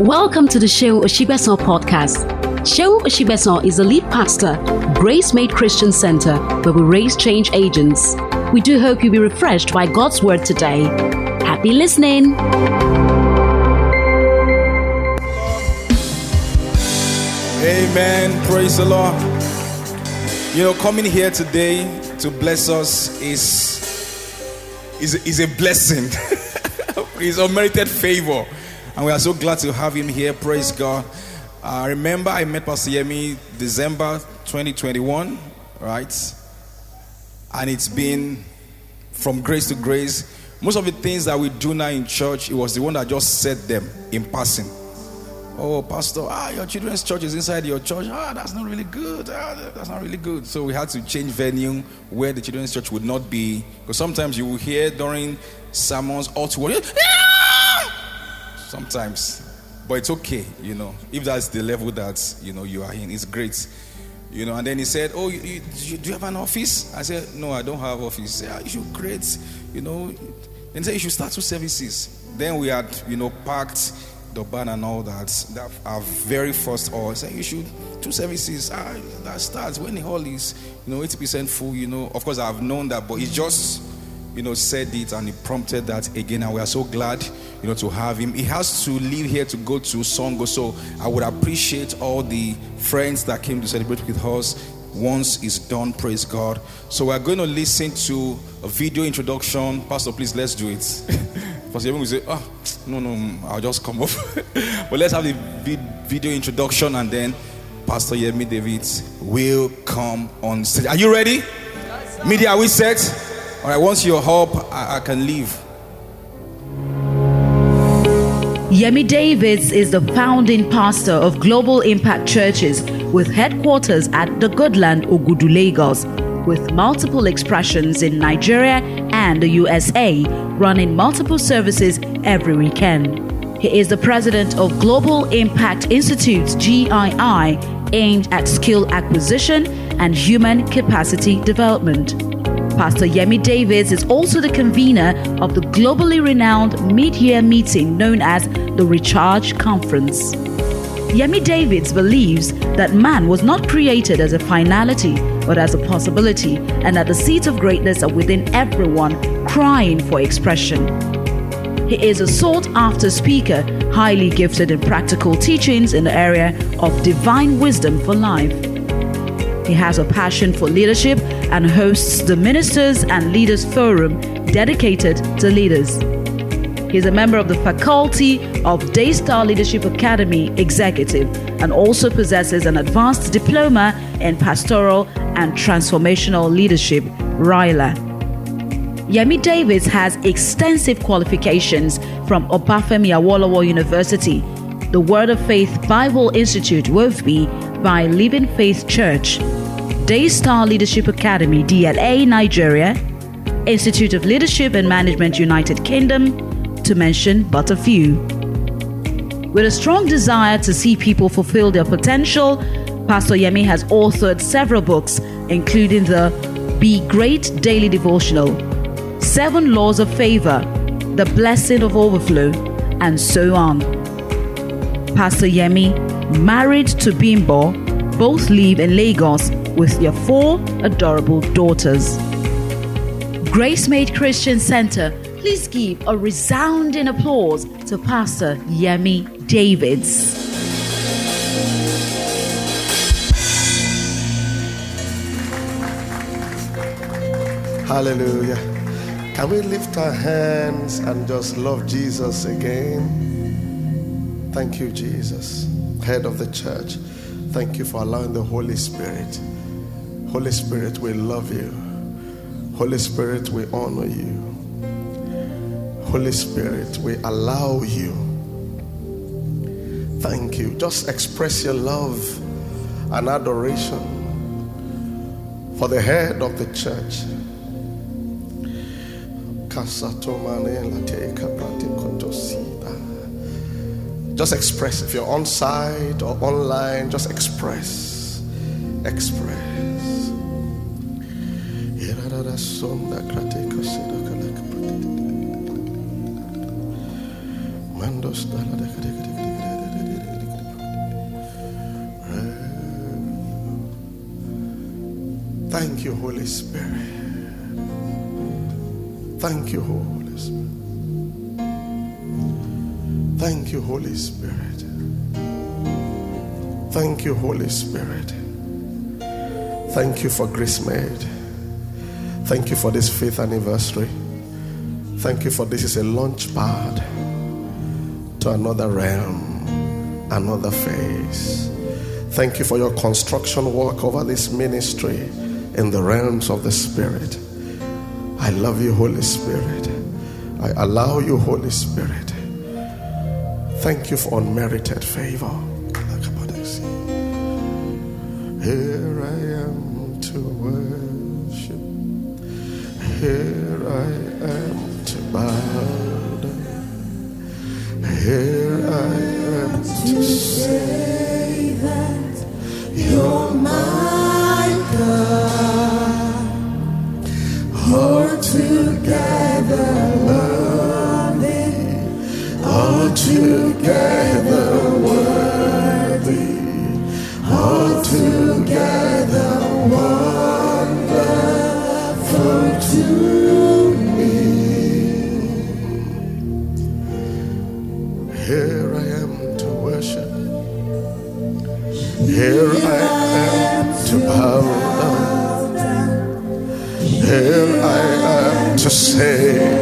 Welcome to the Seun Osigbesan podcast. Seun Osigbesan is the lead pastor, Gracemade Christian Center, where we raise change agents. We do hope you'll be refreshed by God's word today. Happy listening. Amen. Praise the Lord. You know, coming here today to bless us is is, is a blessing. it's unmerited favor. And we are so glad to have him here. Praise God. I uh, remember I met Pastor Yemi December 2021, right? And it's been from grace to grace. Most of the things that we do now in church, it was the one that just said them in passing. Oh, Pastor, ah, your children's church is inside your church. Ah, that's not really good. Ah, that's not really good. So we had to change venue where the children's church would not be. Because sometimes you will hear during sermons all to Sometimes. But it's okay, you know. If that's the level that, you know, you are in, it's great. You know, and then he said, Oh, you, you, do you have an office? I said, No, I don't have office. He said, ah, You should you know. Then he said, You should start two services. Then we had, you know, packed the band and all that, that are very first or say you should two services ah, that starts when the hall is you know 80% full you know of course I've known that but it's just you know said it and he prompted that again and we are so glad you know to have him he has to leave here to go to Songo so I would appreciate all the friends that came to celebrate with us once it's done praise God so we're going to listen to a video introduction pastor please let's do it Pastor Yemi will say, oh, no, no, mm, I'll just come up. but let's have the video introduction and then Pastor Yemi David will come on stage. Are you ready? Media, are we set? All right, once you're up, I, I can leave. Yemi Davids is the founding pastor of Global Impact Churches with headquarters at the Goodland Ogudu Lagos with multiple expressions in Nigeria and the USA, running multiple services every weekend. He is the president of Global Impact Institute's GII, aimed at skill acquisition and human capacity development. Pastor Yemi Davids is also the convener of the globally renowned mid year meeting known as the Recharge Conference. Yemi Davids believes that man was not created as a finality, but as a possibility, and that the seeds of greatness are within everyone crying for expression. He is a sought after speaker, highly gifted in practical teachings in the area of divine wisdom for life. He has a passion for leadership and hosts the Ministers and Leaders Forum dedicated to leaders. He's a member of the faculty of Daystar Leadership Academy Executive and also possesses an advanced diploma in pastoral and transformational leadership, RILA. Yemi Davids has extensive qualifications from Obafemi Awolowo University, the Word of Faith Bible Institute, WOFB, by Living Faith Church, Daystar Leadership Academy, DLA, Nigeria, Institute of Leadership and Management, United Kingdom, to mention but a few. With a strong desire to see people fulfill their potential, Pastor Yemi has authored several books, including the Be Great Daily Devotional, Seven Laws of Favor, The Blessing of Overflow, and so on. Pastor Yemi, married to Bimbo, both live in Lagos with their four adorable daughters. Gracemade Christian Center Please give a resounding applause to Pastor Yemi Davids. Hallelujah. Can we lift our hands and just love Jesus again? Thank you, Jesus, head of the church. Thank you for allowing the Holy Spirit. Holy Spirit, we love you. Holy Spirit, we honor you. Holy Spirit, we allow you. Thank you. Just express your love and adoration for the head of the church. Just express. If you're on site or online, just express. Express. Thank you, Holy Spirit. Thank you, Holy Spirit. Thank you, Holy Spirit. Thank you, Holy Spirit. Thank you for Gracemade. Thank you for this fifth anniversary. Thank you for this is a launch pad to another realm, another phase. Thank you for your construction work over this ministry in the realms of the Spirit. I love you, Holy Spirit. I allow you, Holy Spirit. Thank you for unmerited favor. Here I am to worship. Here I am to bow down. Here I am to say that you're my God. Altogether loving, altogether worthy, altogether wonderful to me. Here I am to worship. Here I am to bow down. Here I am to say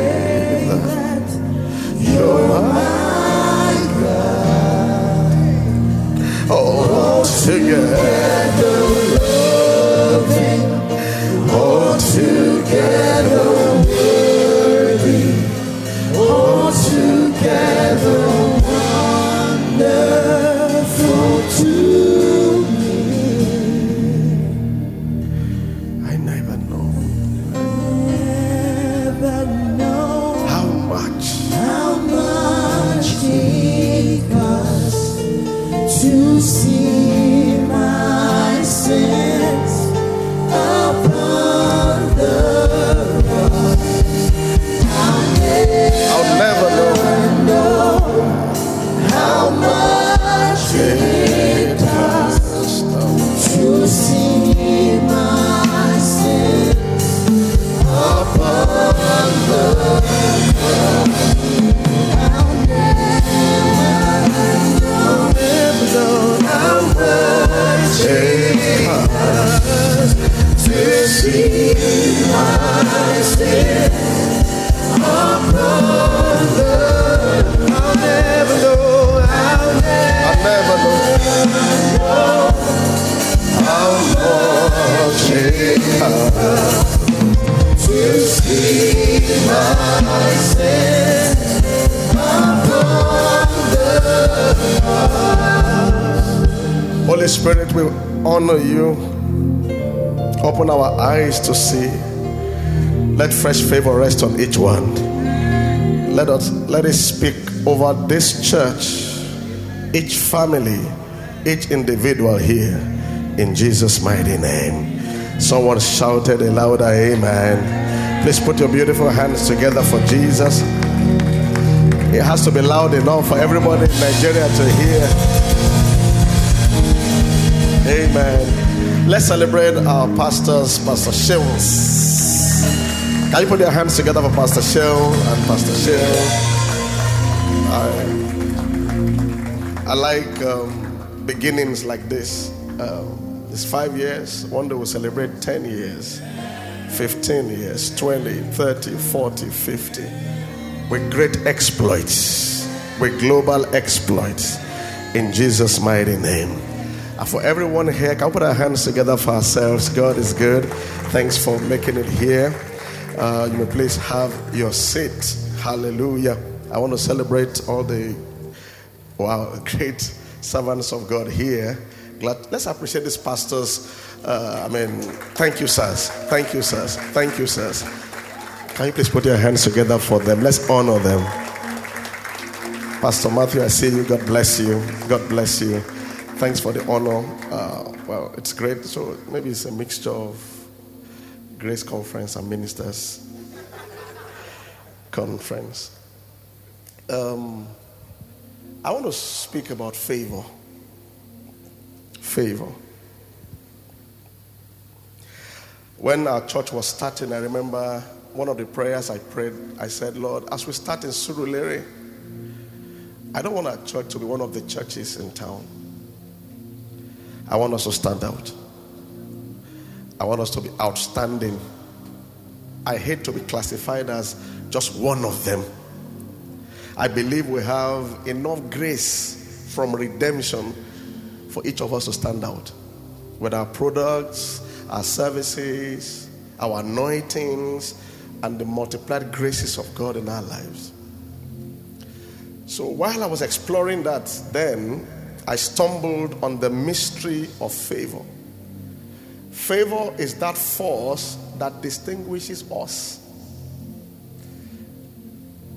to see. Let fresh favor rest on each one. Let us let it speak over this church, each family, each individual here. In Jesus' mighty name. Someone shouted a louder amen. Please put your beautiful hands together for Jesus. It has to be loud enough for everybody in Nigeria to hear. Amen. Let's celebrate our pastors, Pastor Shills. Can you put your hands together for Pastor Shell and Pastor Shell? I, I like um, beginnings like this. Um, it's five years. One day we'll celebrate 10 years, 15 years, 20, 30, 40, 50. With great exploits, with global exploits. In Jesus' mighty name. And for everyone here, can we put our hands together for ourselves? God is good. Thanks for making it here. Uh, you may please have your seat. Hallelujah. I want to celebrate all the wow, great servants of God here. Glad. Let's appreciate these pastors. Uh, I mean, thank you, sirs. Thank you, sirs. Thank you, sirs. Can you please put your hands together for them? Let's honor them. Pastor Matthew, I see you. God bless you. God bless you. Thanks for the honor. Uh, well, it's great. So maybe it's a mixture of Grace Conference and Ministers Conference. Um, I want to speak about favor. Favor. When our church was starting, I remember one of the prayers I prayed, I said, Lord, as we start in Surulere, I don't want our church to be one of the churches in town. I want us to stand out. I want us to be outstanding. I hate to be classified as just one of them. I believe we have enough grace from redemption for each of us to stand out with our products, our services, our anointings, and the multiplied graces of God in our lives. So while I was exploring that, then I stumbled on the mystery of favor. Favor is that force that distinguishes us,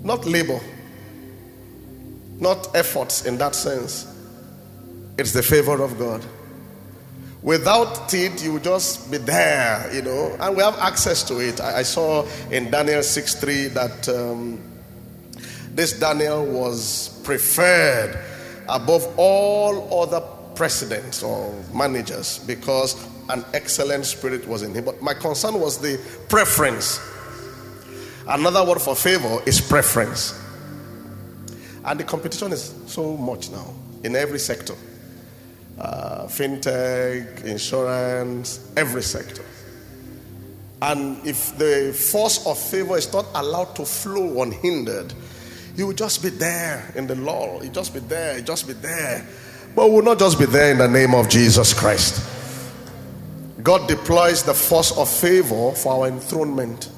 not labor, not efforts in that sense. It's the favor of God. Without it, you just be there, you know, and we have access to it. I, I saw in Daniel 6 3 that um, this Daniel was preferred above all other presidents or managers because an excellent spirit was in him. But my concern was the preference. Another word for favor is preference. And the competition is so much now in every sector uh, fintech, insurance, every sector. And if the force of favor is not allowed to flow unhindered, you will just be there in the law. You just be there, you just be there. But we will not just be there in the name of Jesus Christ. God deploys the force of favor for our enthronement.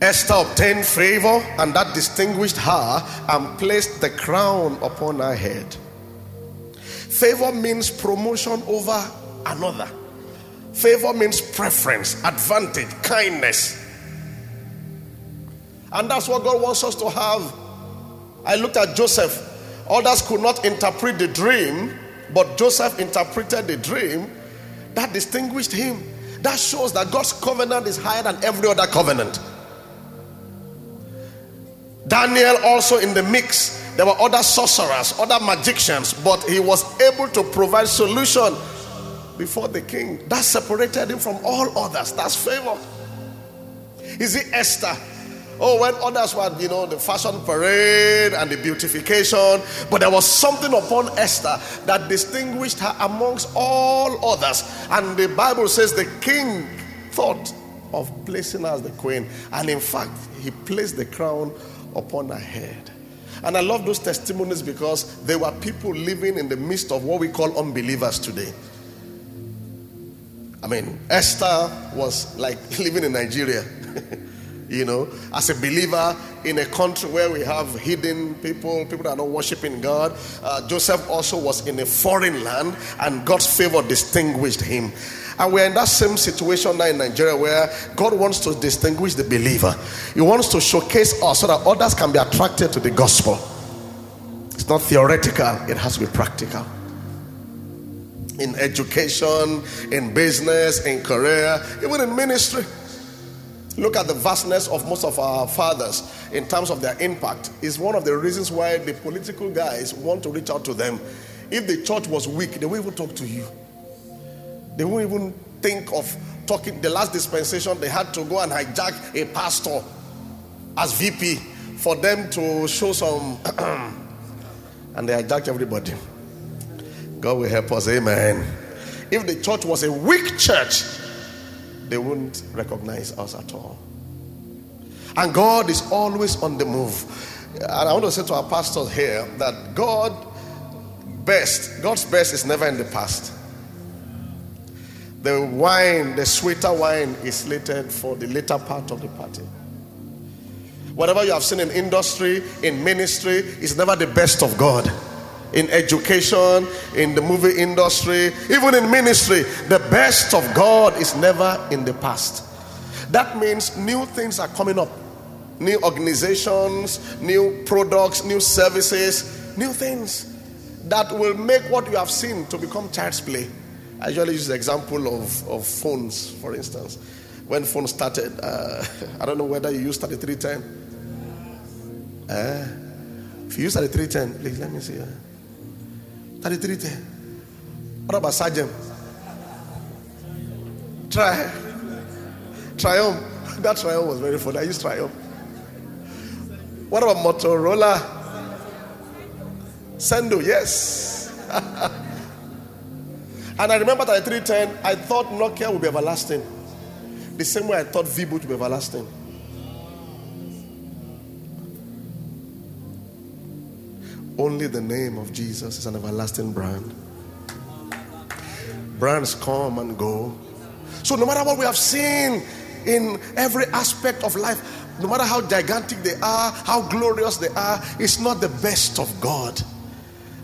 Esther obtained favor, and that distinguished her and placed the crown upon her head. Favor means promotion over another. Favor means preference, advantage, kindness. And that's what God wants us to have. I looked at Joseph. Others could not interpret the dream, but Joseph interpreted the dream. That distinguished him. That shows that God's covenant is higher than every other covenant. Daniel also in the mix. There were other sorcerers, other magicians, but he was able to provide solution before the king. That separated him from all others. That's favor. Is it Esther? Oh, when others were, you know, the fashion parade and the beautification, but there was something upon Esther that distinguished her amongst all others. And the Bible says the king thought of placing her as the queen, and in fact, he placed the crown upon her head. And I love those testimonies because they were people living in the midst of what we call unbelievers today. I mean, Esther was like living in Nigeria, you know, as a believer in a country where we have hidden people, people that are not worshiping God. Uh, Joseph also was in a foreign land, and God's favor distinguished him. And we're in that same situation now in Nigeria where God wants to distinguish the believer. He wants to showcase us so that others can be attracted to the gospel. It's not theoretical, it has to be practical. In education, in business, in career, even in ministry. Look at the vastness of most of our fathers in terms of their impact. Is one of the reasons why the political guys want to reach out to them. If the church was weak, they won't even talk to you. They won't even think of talking. The last dispensation, they had to go and hijack a pastor as VP for them to show some. and they hijacked everybody. God will help us. Amen. If the church was a weak church, they wouldn't recognize us at all. And God is always on the move. And I want to say to our pastors here that God best, God's best is never in the past. The wine, the sweeter wine, is slated for the later part of the party. Whatever you have seen in industry, in ministry, is never the best of God. In education, in the movie industry, even in ministry, the best of God is never in the past. That means new things are coming up new organizations, new products, new services, new things that will make what you have seen to become child's play. I usually use the example of, of phones, for instance. When phones started, uh, I don't know whether you used 3310. Uh, if you use 3310, please let me see. Uh, 3310. What about Sagem? Try. Trium. That Trium was very funny. I used Trium. What about Motorola? Sendo, yes. and I remember that at 310, I thought Nokia would be everlasting. The same way I thought V-Boot would be everlasting. Only the name of Jesus is an everlasting brand. Brands come and go. So, no matter what we have seen in every aspect of life, no matter how gigantic they are, how glorious they are, it's not the best of God.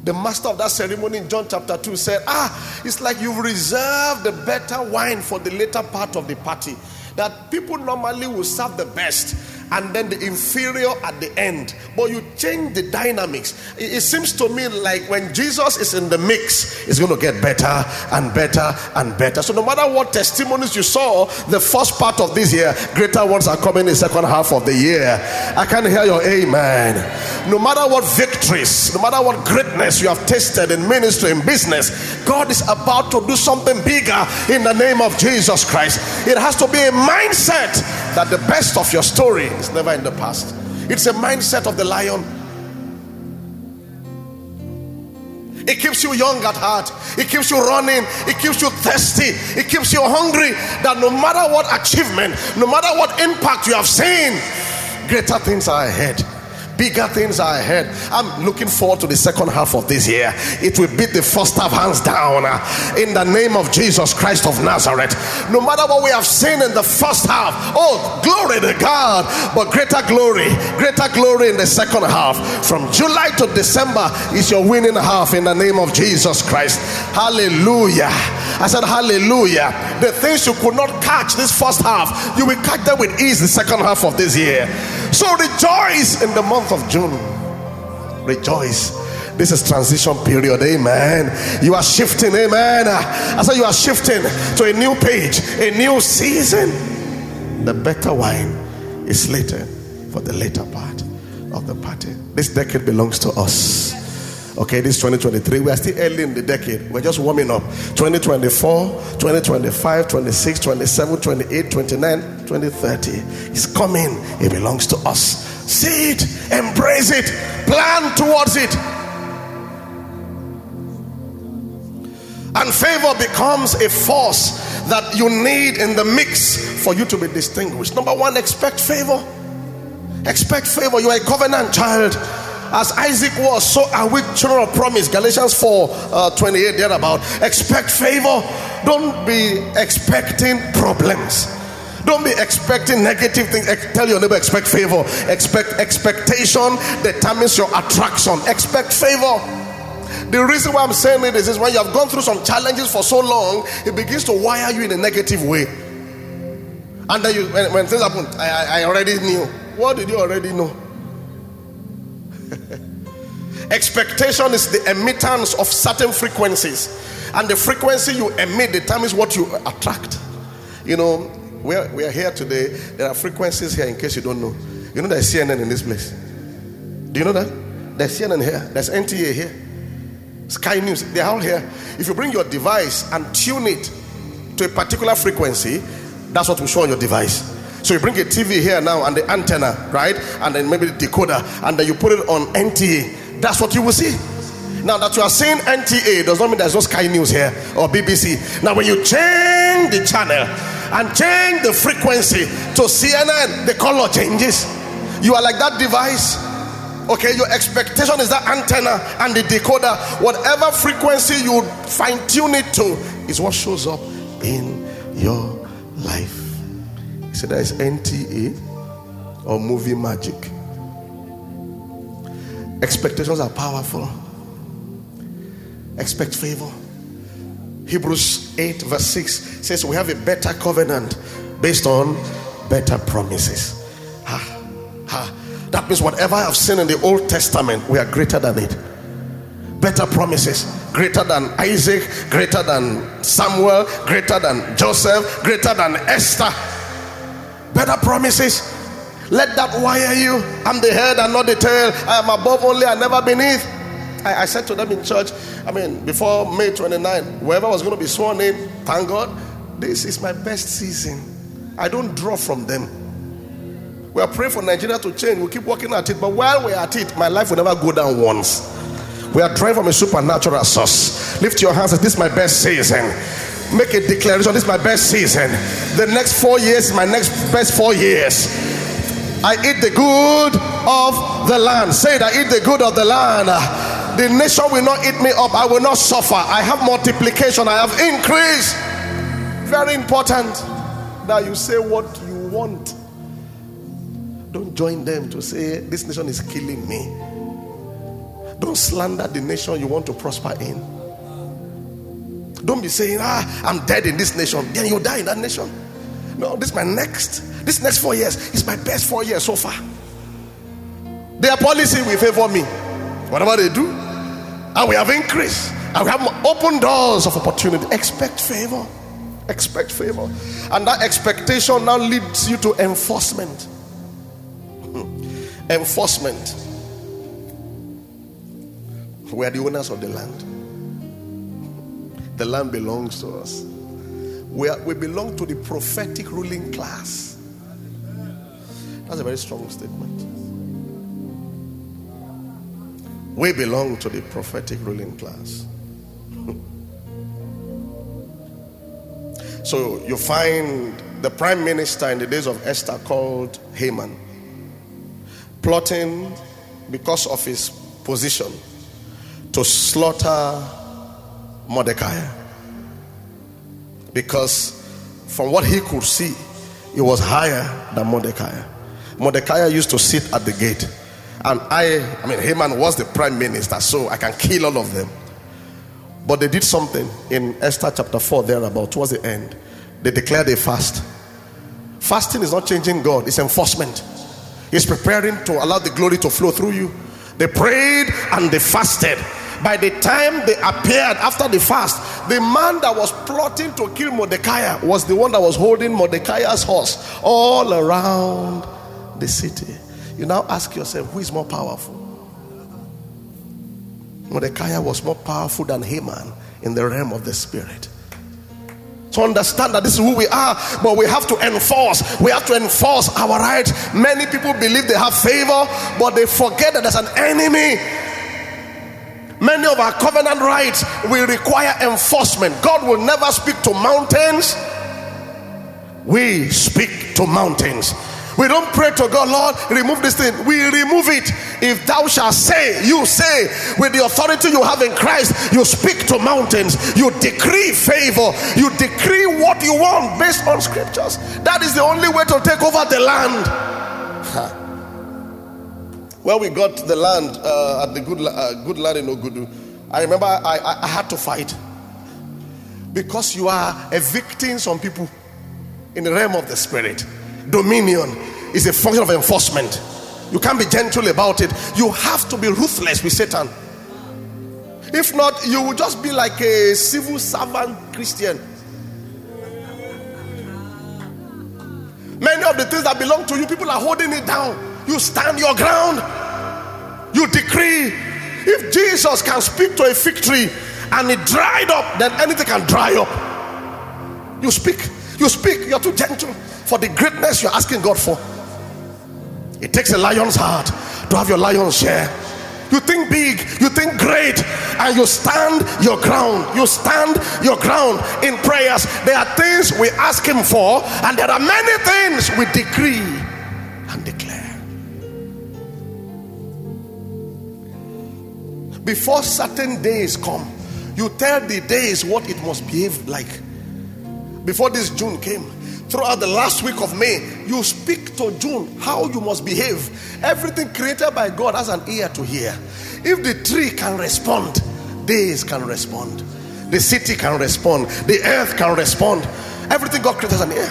The master of that ceremony in John chapter 2 said, Ah, it's like you've reserved the better wine for the later part of the party. That people normally will serve the best and then the inferior at the end. But you change the dynamics. It, it, seems to me like when Jesus is in the mix, it's going to get better and better and better. So no matter what testimonies you saw the first part of this year, greater ones are coming in the second half of the year. I can hear your amen. No matter what victories, no matter what greatness you have tasted in ministry, in business, God is about to do something bigger in the name of Jesus Christ. It has to be a mindset that the best of your story it's never in the past. It's a mindset of the lion. It keeps you young at heart. It keeps you running. It keeps you thirsty. It keeps you hungry. That no matter what achievement, no matter what impact you have seen, greater things are ahead. Bigger things are ahead. I'm looking forward to the second half of this year. It will beat the first half hands down uh, in the name of Jesus Christ of Nazareth. No matter what we have seen in the first half, oh, glory to God, but greater glory, greater glory in the second half. From July to December is your winning half in the name of Jesus Christ. Hallelujah. I said, Hallelujah. The things you could not catch this first half, you will catch them with ease the second half of this year. So rejoice in the month of June. Rejoice. This is transition period. Amen. You are shifting. Amen. I said you are shifting to a new page, a new season. The better wine is later for the later part of the party. This decade belongs to us. Okay, this 2023. We are still early in the decade. We're just warming up. 2024, 2025, 26, 27, 28, 29, 2030. It's coming. It belongs to us. See it, embrace it, plan towards it. And favor becomes a force that you need in the mix for you to be distinguished. Number one, expect favor. Expect favor. You are a covenant child as Isaac was, so are we children of promise. Galatians 4 uh, 28, there about. Expect favor. Don't be expecting problems. Don't be expecting negative things. Tell your neighbor, expect favor. Expect expectation determines your attraction. Expect favor. The reason why I'm saying it is, is when you have gone through some challenges for so long, it begins to wire you in a negative way. And then you, when, when things happen, I, I already knew. What did you already know? Expectation is the emittance of certain frequencies, and the frequency you emit determines what you attract. You know, we are, we are here today. There are frequencies here, in case you don't know. You know, there's CNN in this place. Do you know that? There's CNN here, there's NTA here, Sky News, they're all here. If you bring your device and tune it to a particular frequency, that's what will show on your device. So you bring a TV here now and the antenna, right? And then maybe the decoder, and then you put it on NTA. That's what you will see. Now that you are saying NTA does not mean there's no Sky News here or BBC. Now when you change the channel and change the frequency to CNN, the color changes. You are like that device. Okay, your expectation is that antenna and the decoder, whatever frequency you fine tune it to, is what shows up in your life. So that is NTA or movie magic. Expectations are powerful. Expect favor. Hebrews 8, verse 6 says, We have a better covenant based on better promises. Ha, ha. That means whatever I've seen in the Old Testament, we are greater than it. Better promises, greater than Isaac, greater than Samuel, greater than Joseph, greater than Esther better promises. Let that wire you. I'm the head and not the tail. I am above only and never beneath. I, I said to them in church, I mean, before May 29, whoever was going to be sworn in, thank God, this is my best season. I don't draw from them. We are praying for Nigeria to change. We keep working at it, but while we're at it, my life will never go down once. We are drawing from a supernatural source. Lift your hands. This is my best season. Make a declaration. This is my best season. The next four years my next best four years. I eat the good of the land. Say it. I eat the good of the land. The nation will not eat me up. I will not suffer. I have multiplication. I have increase. Very important that you say what you want. Don't join them to say, This nation is killing me. Don't slander the nation you want to prosper in. Don't be saying, Ah, I'm dead in this nation. Then you die in that nation. No, this is my next. This next four years is my best four years so far. Their policy will favor me. Whatever they do, and we have increased. And we have open doors of opportunity. Expect favor. Expect favor. And that expectation now leads you to enforcement. Hmm. enforcement. We are the owners of the land. The land belongs to us. We, are, we belong to the prophetic ruling class. That's a very strong statement. We belong to the prophetic ruling class. so you find the prime minister in the days of Esther called Haman, plotting because of his position to slaughter Mordecai. Because from what he could see, he was higher than Mordecai. Mordecai used to sit at the gate. And I, I mean, Haman was the prime minister, so I can kill all of them. But they did something in Esther chapter 4, there about towards the end. They declared a fast. Fasting is not changing God, it's enforcement. It's preparing to allow the glory to flow through you. They prayed and they fasted. By the time they appeared after the fast, the man that was plotting to kill Mordecai was the one that was holding Mordecai's horse all around the city. You now ask yourself, who is more powerful? Mordecai was more powerful than Haman in the realm of the spirit. To understand that this is who we are, but we have to enforce. We have to enforce our rights. Many people believe they have favor, but they forget that there's an enemy. Many of our covenant rights will require enforcement. God will never speak to mountains, we speak to mountains. We don't pray to God, Lord, remove this thing. We remove it. If thou shalt say, you say, with the authority you have in Christ, you speak to mountains. You decree favor. You decree what you want based on scriptures. That is the only way to take over the land. When we got the land uh, at the good, uh, good land in Ogudu, I remember I, I, I had to fight because you are evicting some people in the realm of the spirit dominion is a function of enforcement. You can't be gentle about it. You have to be ruthless with Satan. If not, you will just be like a civil servant Christian. Many of the things that belong to you, people are holding it down. You stand your ground. You decree. If Jesus can speak to a fig tree and it dried up, then anything can dry up. You speak. You speak. You're too gentle for the greatness you're asking God for. It takes a lion's heart to have your lion's share. You think big, you think great, and you stand your ground. You stand your ground in prayers. There are things we ask Him for, and there are many things we decree and declare. Before certain days come, you tell the days what it must behave like. Before this June came, throughout the last week of May, you speak to June how you must behave. Everything created by God has an ear to hear. If the tree can respond, days can respond, the city can respond, the earth can respond. Everything God created has an ear.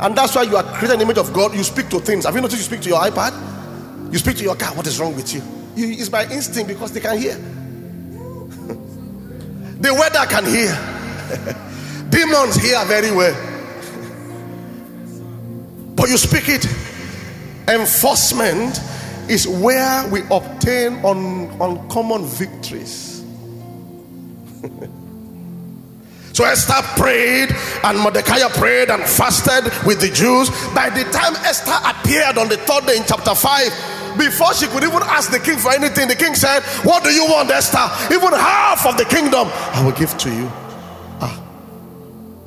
And that's why you are creating an image of God. You speak to things. Have you noticed you speak to your iPad? You speak to your car. What is wrong with you? you it's by instinct because they can hear. the weather can hear. Demons hear very well. But you speak it. Enforcement is where we obtain on uncommon victories. So Esther prayed and Mordecai prayed and fasted with the Jews. By the time Esther appeared on the third day in chapter 5, before she could even ask the king for anything, the king said, What do you want, Esther? Even half of the kingdom I will give to you. Ah,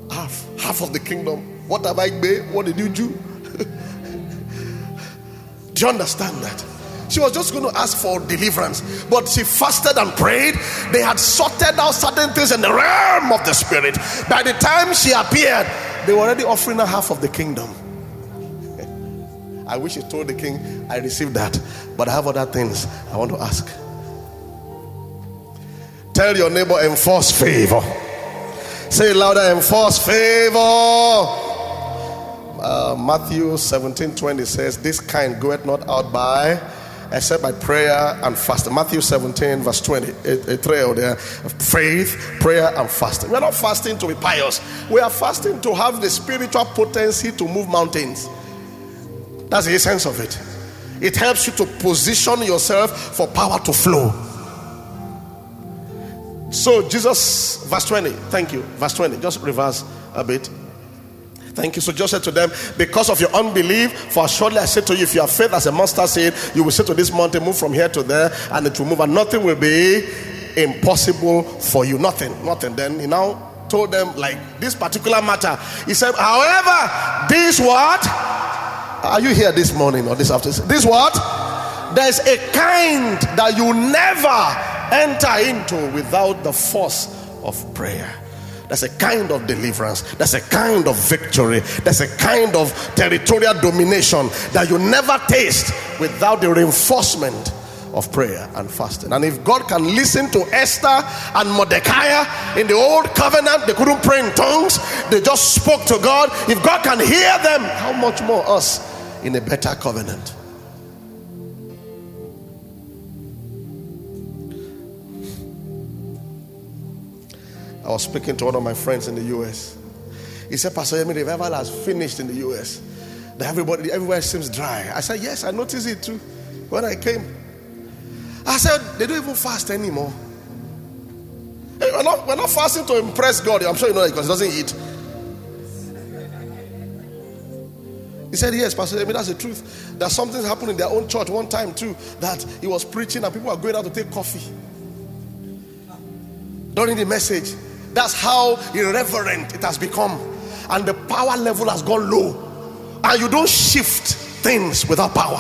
half, half of the kingdom. What have I made? What did you do? do you understand that? She was just going to ask for deliverance, but she fasted and prayed. They had sorted out certain things in the realm of the spirit. By the time she appeared, they were already offering her half of the kingdom. I wish he told the king, I received that, but I have other things I want to ask. Tell your neighbor, enforce favor. Say louder, enforce favor. Uh, Matthew 17 20 says, This kind goeth not out by except by prayer and fasting. Matthew 17, verse 20, a, a trail there. Faith, prayer, and fasting. We're not fasting to be pious, we are fasting to have the spiritual potency to move mountains. That's the essence of it. It helps you to position yourself for power to flow. So, Jesus, verse 20, thank you. Verse 20, just reverse a bit. Thank you. So just said to them, because of your unbelief, for surely I say to you, if you have faith as a mustard seed, you will say to this mountain, move from here to there, and it will move, and nothing will be impossible for you. Nothing, nothing. Then he now told them, like this particular matter. He said, however, this what? Are you here this morning or this afternoon? This what? There's a kind that you never enter into without the force of prayer. That's a kind of deliverance. That's a kind of victory. That's a kind of territorial domination that you never taste without the reinforcement of prayer and fasting. And if God can listen to Esther and Mordecai in the old covenant, they couldn't pray in tongues, they just spoke to God. If God can hear them, how much more us in a better covenant? I was speaking to one of my friends in the US. He said, Pastor Yemi, revival has finished in the US. That everybody, everywhere seems dry. I said, Yes, I noticed it too when I came. I said, They don't even fast anymore. Hey, we're, not, we're not fasting to impress God. I'm sure you know that because He doesn't eat. He said, Yes, Pastor Yemi, that's the truth. That something happened in their own church one time too that he was preaching and people were going out to take coffee during the message. That's how irreverent it has become. And the power level has gone low. And you don't shift things without power.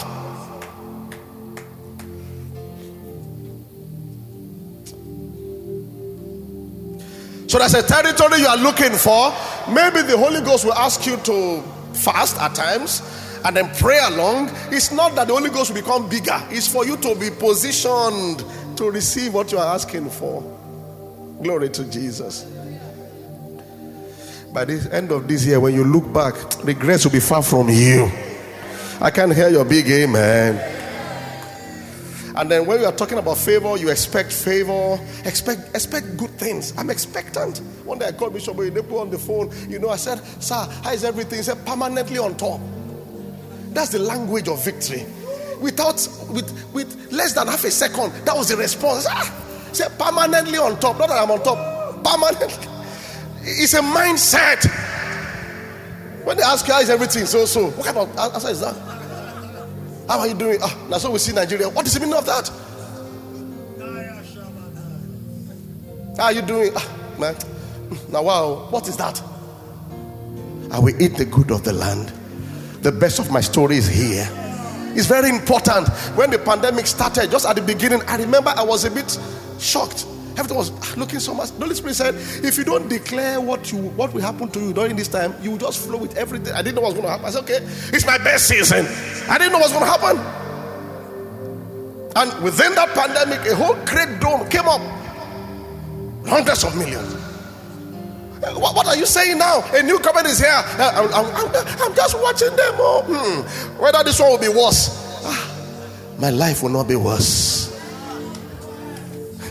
So there's a territory you are looking for. Maybe the Holy Ghost will ask you to fast at times and then pray along. It's not that the Holy Ghost will become bigger, it's for you to be positioned to receive what you are asking for. Glory to Jesus. By the end of this year, when you look back, regrets will be far from you. I can't hear your big amen. And then when we are talking about favor, you expect favor, expect expect good things. I'm expectant. One day I called Bishop they put on the phone. You know, I said, Sir, how is everything? He said, permanently on top. That's the language of victory. Without with with less than half a second, that was the response. Ah, Say permanently on top. Not that I'm on top. Permanently. It's a mindset. When they ask you how is everything, so so. What kind of answer is that? How are you doing? Ah, that's what we see in Nigeria. What is the meaning of that? How are you doing? Ah, man. Now wow, what is that? I will eat the good of the land. The best of my story is here. It's very important. When the pandemic started, just at the beginning, I remember I was a bit shocked. Everything was looking so much. The Holy Spirit said, if you don't declare what you what will happen to you during this time, you will just flow with everything. I didn't know what was going to happen. I said, okay, it's my best season. I didn't know what was going to happen. And within that pandemic, a whole great dome came up. Hundreds of millions. What, what, are you saying now? A new government is here. I'm, I'm, I'm just watching them. Oh, hmm. Whether this one will be worse. Ah, my life will not be worse.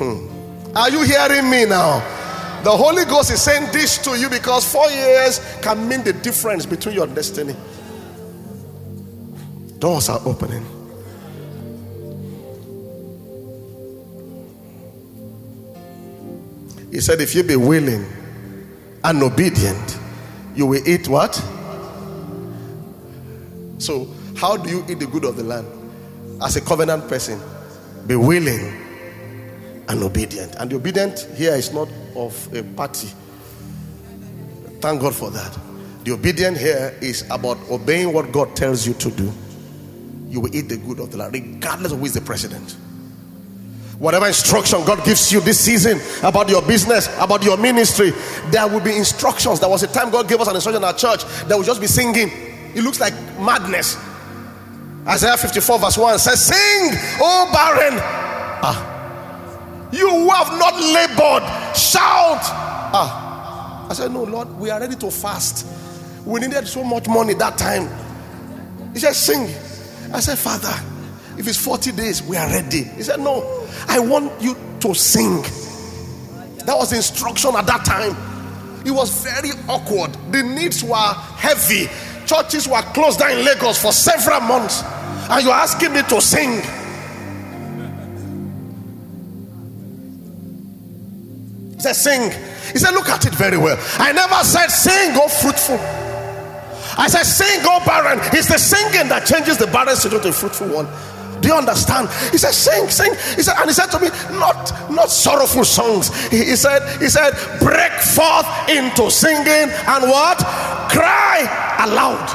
Hmm. Are you hearing me now? The Holy Ghost is saying this to you because four years can mean the difference between your destiny. Doors are opening. He said, If you be willing, and obedient, you will eat what? So, how do you eat the good of the land? As a covenant person, be willing and obedient. And the obedient here is not of a party. Thank God for that. The obedient here is about obeying what God tells you to do. You will eat the good of the land, regardless of who is the president. Whatever instruction God gives you this season about your business, about your ministry, there will be instructions. There was a time God gave us an instruction in our church that will just be singing. It looks like madness. Isaiah 54, verse 1 says, Sing, oh barren. Ah. You who have not labored, shout. Ah. I said, No, Lord, we are ready to fast. We needed so much money that time. He said, Sing. I said, Father, if it's 40 days, we are ready. He said, No, I want you to sing. That was instruction at that time. It was very awkward. The needs were heavy. Churches were closed down in Lagos for several months. And you're asking me to sing. He said, Sing. He said, Look at it very well. I never said, Sing, go fruitful. I said, Sing, go barren. It's the singing that changes the barren situation to a fruitful one. Do you understand? He said, Sing, sing. He said, and he said to me, not not sorrowful songs. He, he said, he said, break forth into singing and what? Cry aloud.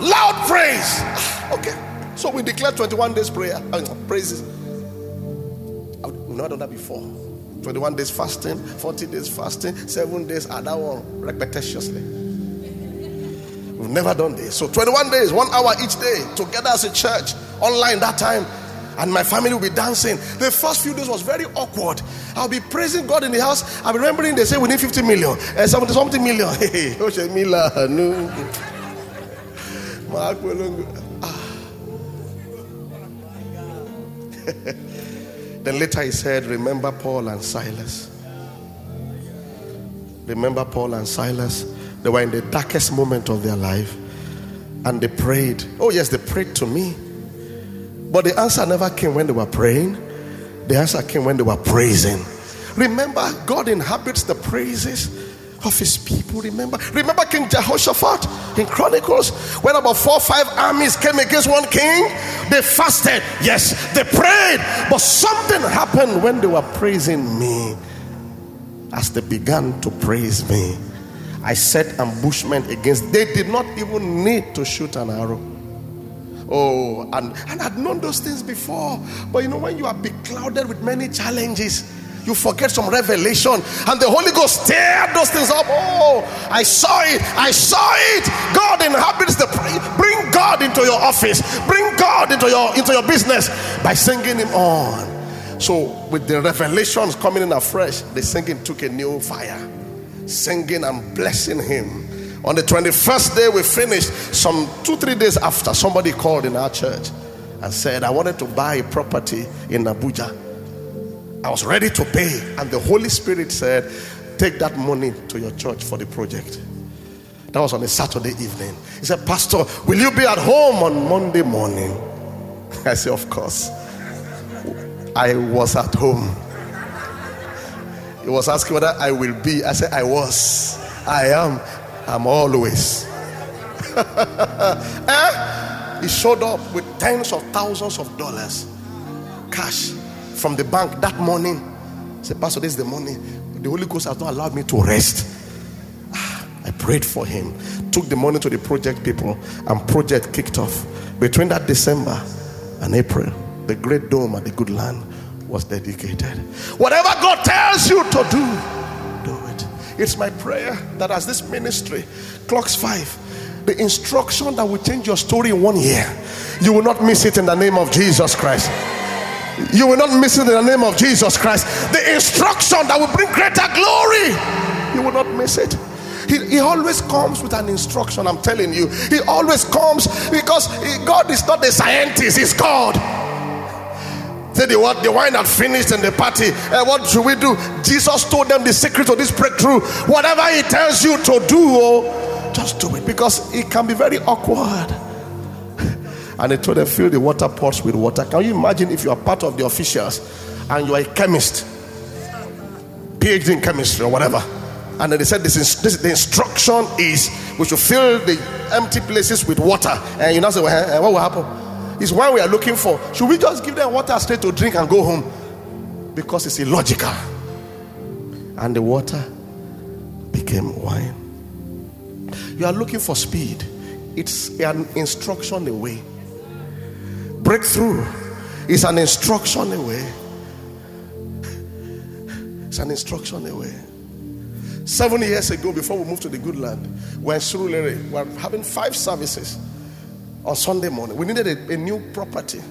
Loud praise. Okay. So we declare 21 days prayer. Uh, praises. I've not done that before. 21 days fasting, 40 days fasting, 7 days and that one repetitiously. We've never done this. So 21 days, one hour each day, together as a church, online that time. And my family will be dancing. The first few days was very awkward. I'll be praising God in the house. I'll be remembering they say we need 50 million, uh, 70 something million. Hey, no. then later he said, Remember Paul and Silas. Remember Paul and Silas. They were in the darkest moment of their life and they prayed. Oh, yes, they prayed to me. But the answer never came when they were praying, the answer came when they were praising. Remember, God inhabits the praises of his people. Remember, remember King Jehoshaphat in Chronicles when about four five armies came against one king. They fasted, yes, they prayed, but something happened when they were praising me. As they began to praise me, I set ambushment against. They did not even need to shoot an arrow. Oh, and, and I'd known those things before. But you know, when you are beclouded with many challenges, you forget some revelation, and the Holy Ghost stirred those things up. Oh, I saw it, I saw it. God inhabits the bring God into your office, bring God into your into your business by singing Him on. So, with the revelations coming in afresh, the singing took a new fire, singing and blessing Him. On the 21st day, we finished. Some two, three days after, somebody called in our church and said, I wanted to buy a property in Abuja. I was ready to pay. And the Holy Spirit said, Take that money to your church for the project. That was on a Saturday evening. He said, Pastor, will you be at home on Monday morning? I said, Of course. I was at home. He was asking whether I will be. I said, I was. I am. I'm always. eh? He showed up with tens of thousands of dollars cash from the bank that morning. I said, Pastor, this is the money. The Holy Ghost has not allowed me to rest. Ah, I prayed for him, took the money to the project people, and project kicked off. Between that December and April, the great dome at the good land was dedicated. Whatever God tells you to do, do it. It's my prayer that as this ministry clocks five, the instruction that will change your story in one year, you will not miss it in the name of Jesus Christ. You will not miss it in the name of Jesus Christ. The instruction that will bring greater glory, you will not miss it. He, he, always comes with an instruction. I'm telling you, he always comes because God is not a scientist, he's God. Say the what the wine had finished in the party. Uh, what should we do? Jesus told them the secret of this breakthrough. Whatever he tells you to do, oh, just do it because it can be very awkward. And they told them, fill the water pots with water. Can you imagine if you are part of the officials and you are a chemist, PhD in chemistry or whatever? And then they said this, is, this the instruction is we should fill the empty places with water. And you know, say, well, eh, eh, what will happen? It's why we are looking for. Should we just give them water straight to drink and go home? Because it's illogical. And the water became wine. You are looking for speed, it's an instruction away. Breakthrough is an instruction away. It's an instruction away. Seven years ago, before we moved to the good land, we were in Surulere. We were having five services on Sunday morning. We needed a, a new property.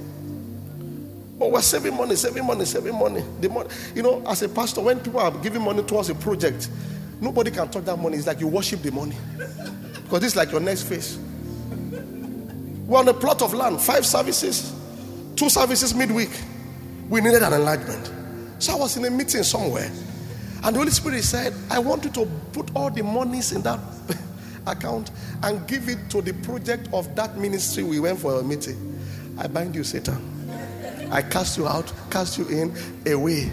But we're saving money, saving money, saving money. The money. You know, as a pastor, when people are giving money towards a project, nobody can touch that money. It's like you worship the money. Because is like your next phase. We're on a plot of land, five services, two services midweek. We needed an enlargement. So I was in a meeting somewhere. And the Holy Spirit said, I want you to put all the monies in that account and give it to the project of that ministry we went for a meeting. I bind you, Satan. I cast you out, cast you in, away.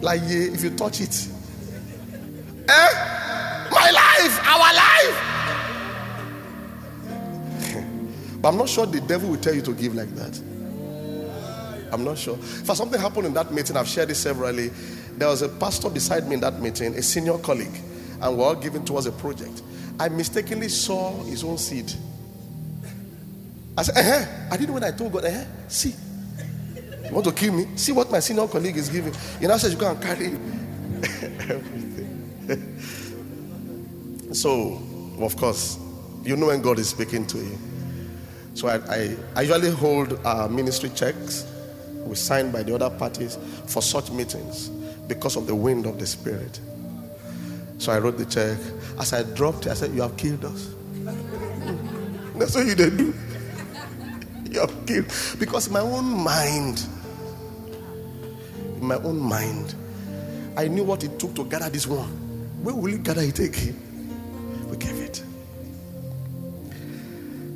Like if you touch it. Eh? My life, our life. But I'm not sure the devil will tell you to give like that. I'm not sure. For something happened in that meeting, I've shared this severally. There was a pastor beside me in that meeting, a senior colleague, and we're all giving towards a project. I mistakenly saw his own seed. I said, eh, I didn't when I told God, eh, see. You want to kill me? See what my senior colleague is giving. You know, says you go and carry everything. so, of course, you know when God is speaking to you. So I, I, usually hold uh, ministry checks we signed by the other parties for such meetings because of the wind of the Spirit. So I wrote the check. As I dropped it, I said, You have killed us. That's what you did do. You have killed. Because my own mind, in my own mind, I knew what it took to gather this one. Where will you gather it again? We gave it.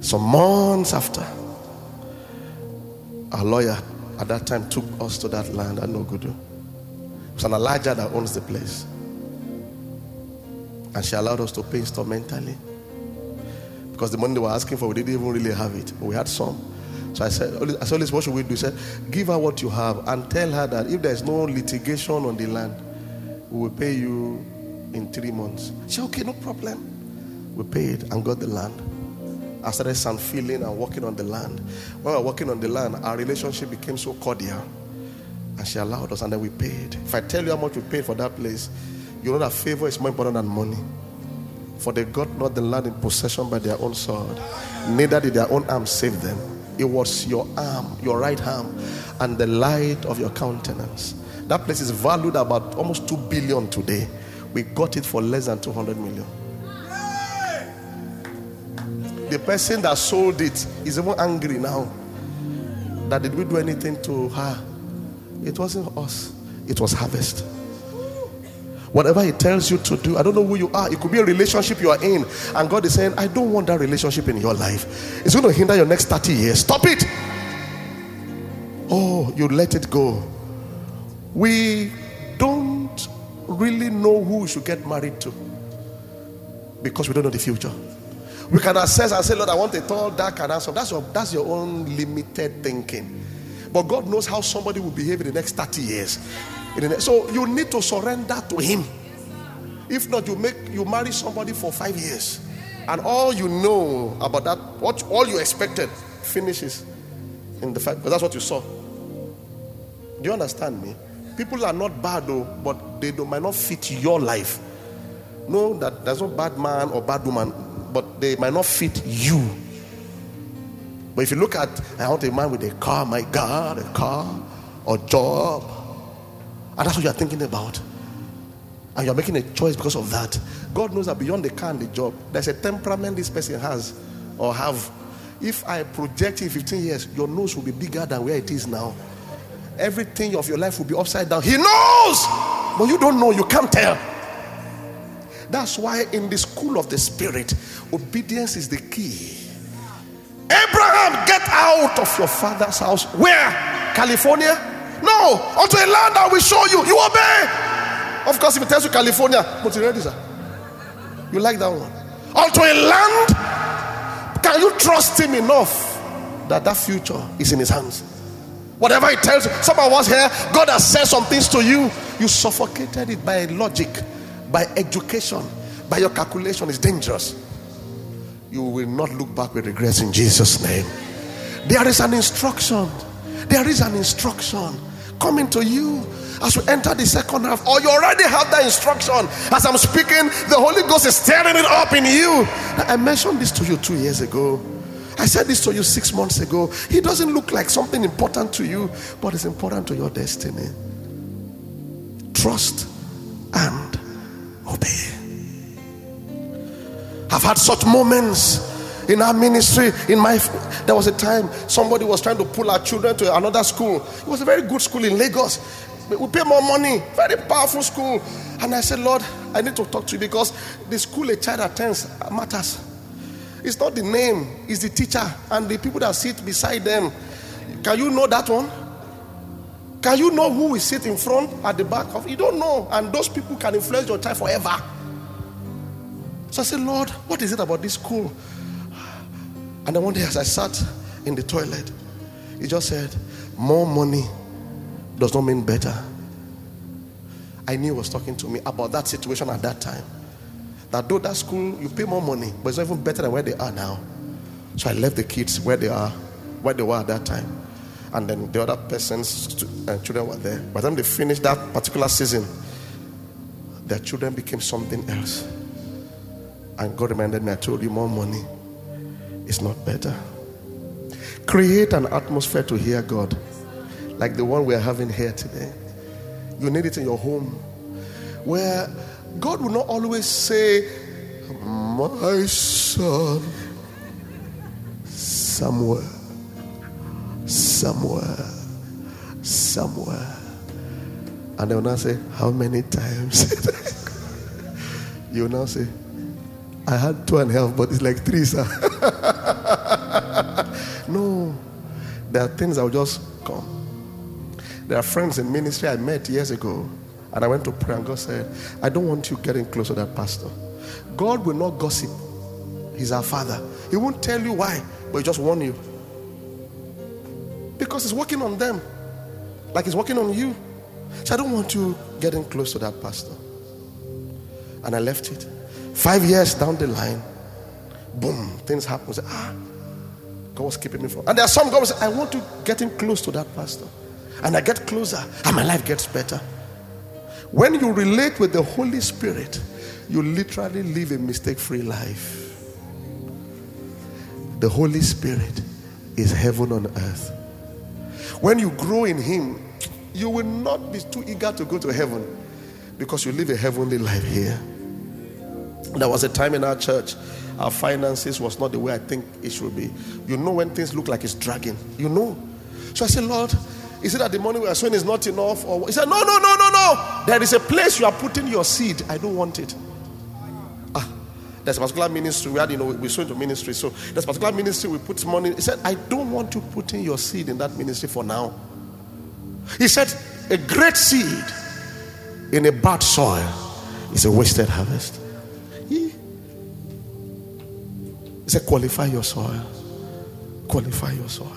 Some months after, our lawyer at that time took us to that land at Nogudu. It was an Elijah that owns the place. And she allowed us to pay instrumentally. Because the money they were asking for, we didn't even really have it. But we had some. So I said, I said, what should we do? He said, give her what you have and tell her that if there's no litigation on the land, we will pay you in three months. She said, okay, no problem. We paid and got the land. I started sun feeling and walking on the land. When we were walking on the land, our relationship became so cordial. And she allowed us, and then we paid. If I tell you how much we paid for that place, you know that favor is more important than money. For they got not the land in possession by their own sword, neither did their own arm save them. It was your arm, your right arm, and the light of your countenance. That place is valued about almost 2 billion today. We got it for less than 200 million the person that sold it is even angry now. That did we do anything to her? It wasn't us, it was harvest. Whatever he tells you to do, I don't know who you are. It could be a relationship you are in, and God is saying, I don't want that relationship in your life. It's going to hinder your next 30 years. Stop it. Oh, you let it go. We don't really know who we should get married to because we don't know the future. We can assess and say, Lord, I want a tall, dark, and handsome. That's your, that's your own limited thinking. But God knows how somebody will behave in the next 30 years. Next, so you need to surrender to Him. If not, you make you marry somebody for five years, and all you know about that, what all you expected, finishes in the fact because that's what you saw. Do you understand me? People are not bad though, but they do, might not fit your life. Know that there's no bad man or bad woman but they might not fit you. But if you look at, I want a man with a car, my God, a car or job, and that's what you're thinking about, and you're making a choice because of that. God knows that beyond the car and the job, there's a temperament this person has or have. If I project in 15 years, your nose will be bigger than where it is now. Everything of your life will be upside down. He knows, but you don't know, you can't tell. That's why in the school of the spirit, obedience is the key. Abraham, get out of your father's house. Where? California? No, onto a land I will show you. You obey. Of course, if it tells you California, but you ready, sir? You like that one? Unto a land, can you trust him enough that that future is in his hands? Whatever he tells you, someone was here, God has said some things to you, you suffocated it by logic, by education, by your calculation. is dangerous. You will not look back with regrets in Jesus' name. There is an instruction. There is an instruction coming to you as we enter the second half, or you already have that instruction. As I'm speaking, the Holy Ghost is stirring it up in you. I mentioned this to you two years ago. I said this to you six months ago. He doesn't look like something important to you, but it's important to your destiny. Trust and obey. I've had such moments in our ministry. In my, there was a time somebody was trying to pull our children to another school. It was a very good school in Lagos. We pay more money, very powerful school. And I said, Lord, I need to talk to you because the school a child attends matters. It's not the name, it's the teacher and the people that sit beside them. Can you know that one? Can you know who will sit in front at the back of? You don't know, and those people can influence your child forever. So I said, Lord, what is it about this school? And then one day, as I sat in the toilet, he just said, More money does not mean better. I knew he was talking to me about that situation at that time. That though that school, you pay more money, but it's not even better than where they are now. So I left the kids where they are, where they were at that time. And then the other person's uh, children were there. By the time they finished that particular season, their children became something else. And God reminded me, I told you more money is not better. Create an atmosphere to hear God, like the one we are having here today. You need it in your home, where God will not always say, My son, somewhere, somewhere, somewhere. And they will not say, How many times? you will now say, I had two and a half, but it's like three, sir. no, there are things that will just come. There are friends in ministry I met years ago, and I went to pray, and God said, I don't want you getting close to that pastor. God will not gossip. He's our father. He won't tell you why, but he just warn you. Because he's working on them, like he's working on you. So I don't want you getting close to that pastor. And I left it. Five years down the line, boom, things happen. Say, ah, God was keeping me from. And there are some God will say, I want to get him close to that pastor. And I get closer, and my life gets better. When you relate with the Holy Spirit, you literally live a mistake free life. The Holy Spirit is heaven on earth. When you grow in Him, you will not be too eager to go to heaven because you live a heavenly life here. There was a time in our church, our finances was not the way I think it should be. You know when things look like it's dragging. You know. So I said, Lord, is it that the money we are sowing is not enough? Or he said, No, no, no, no, no. There is a place you are putting your seed. I don't want it. There's a particular ministry we had, you know, we sow into ministry. So there's a particular ministry we put money. He said, I don't want to put in your seed in that ministry for now. He said, a great seed in a bad soil is a wasted harvest. He, he said, qualify your soil. Qualify your soil.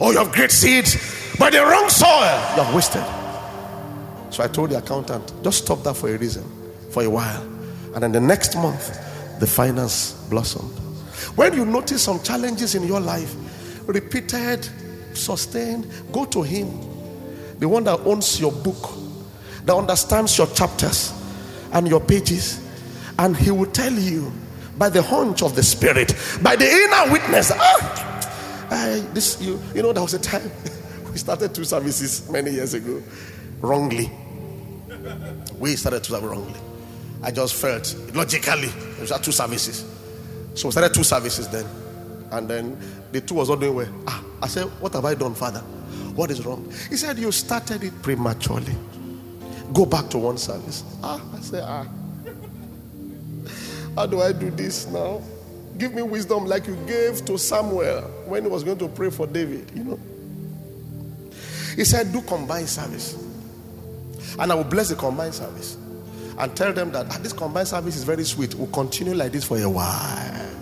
Oh, you have great seeds, but the wrong soil, you have wasted. So I told the accountant, just stop that for a reason, for a while. And then the next month, the finance blossomed. When you notice some challenges in your life, repeated, sustained, go to Him, the one that owns your book, that understands your chapters and your pages, and He will tell you by the hunch of the Spirit, by the inner witness. Ah, I, this you you know there was a time we started two services many years ago, wrongly. We started two services wrongly. I just felt logically there was two services, so we started two services then, and then the two was not doing well. Ah, I said, what have I done, Father? What is wrong? He said, you started it prematurely. Go back to one service. Ah, I said, ah. How do I do this now? Give me wisdom like you gave to Samuel when he was going to pray for David, you know. He said, Do combined service. And I will bless the combined service. And tell them that ah, this combined service is very sweet. We'll continue like this for a while.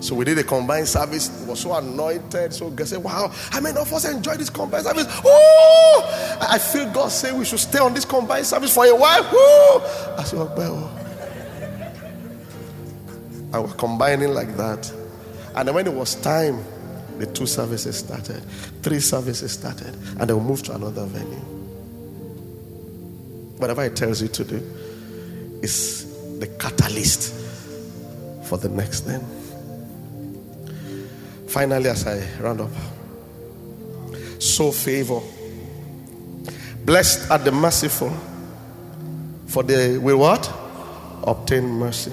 So we did a combined service. It was so anointed. So God said, Wow, how many of us enjoy this combined service? Oh, I feel God say we should stay on this combined service for a while. Woo! I said, well, I was combining like that. And when it was time, the two services started, three services started, and then we moved to another venue. Whatever it tells you to do is the catalyst for the next thing. Finally, as I round up, so favor. Blessed are the merciful, for they will what? Obtain mercy.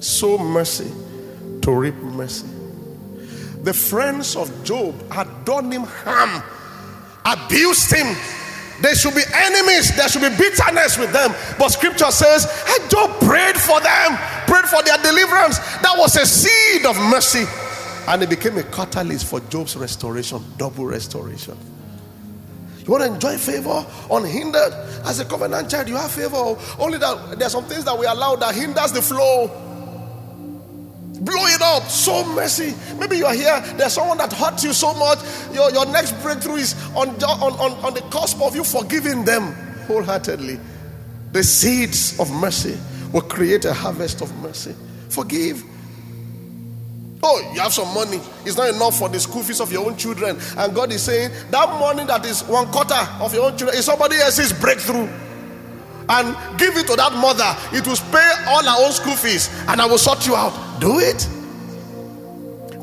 So mercy to reap mercy. The friends of Job had done him harm, abused him. They should be enemies. There should be bitterness with them. But scripture says, I Job prayed for them, prayed for their deliverance. That was a seed of mercy. And it became a catalyst for Job's restoration, double restoration. You want to enjoy favor unhindered? As a covenant child, you have favor. Only that there are some things that we allow that hinders the flow. Blow it up. So messy. Maybe you are here. There's someone that hurt you so much. Your, your next breakthrough is on, on, on, on the cusp of you forgiving them wholeheartedly. The seeds of mercy will create a harvest of mercy. Forgive. Oh, you have some money. It's not enough for the school fees of your own children. And God is saying that money that is one quarter of your own children is somebody else's breakthrough. And give it to that mother. It will pay all her own school fees. And I will sort you out. Do it.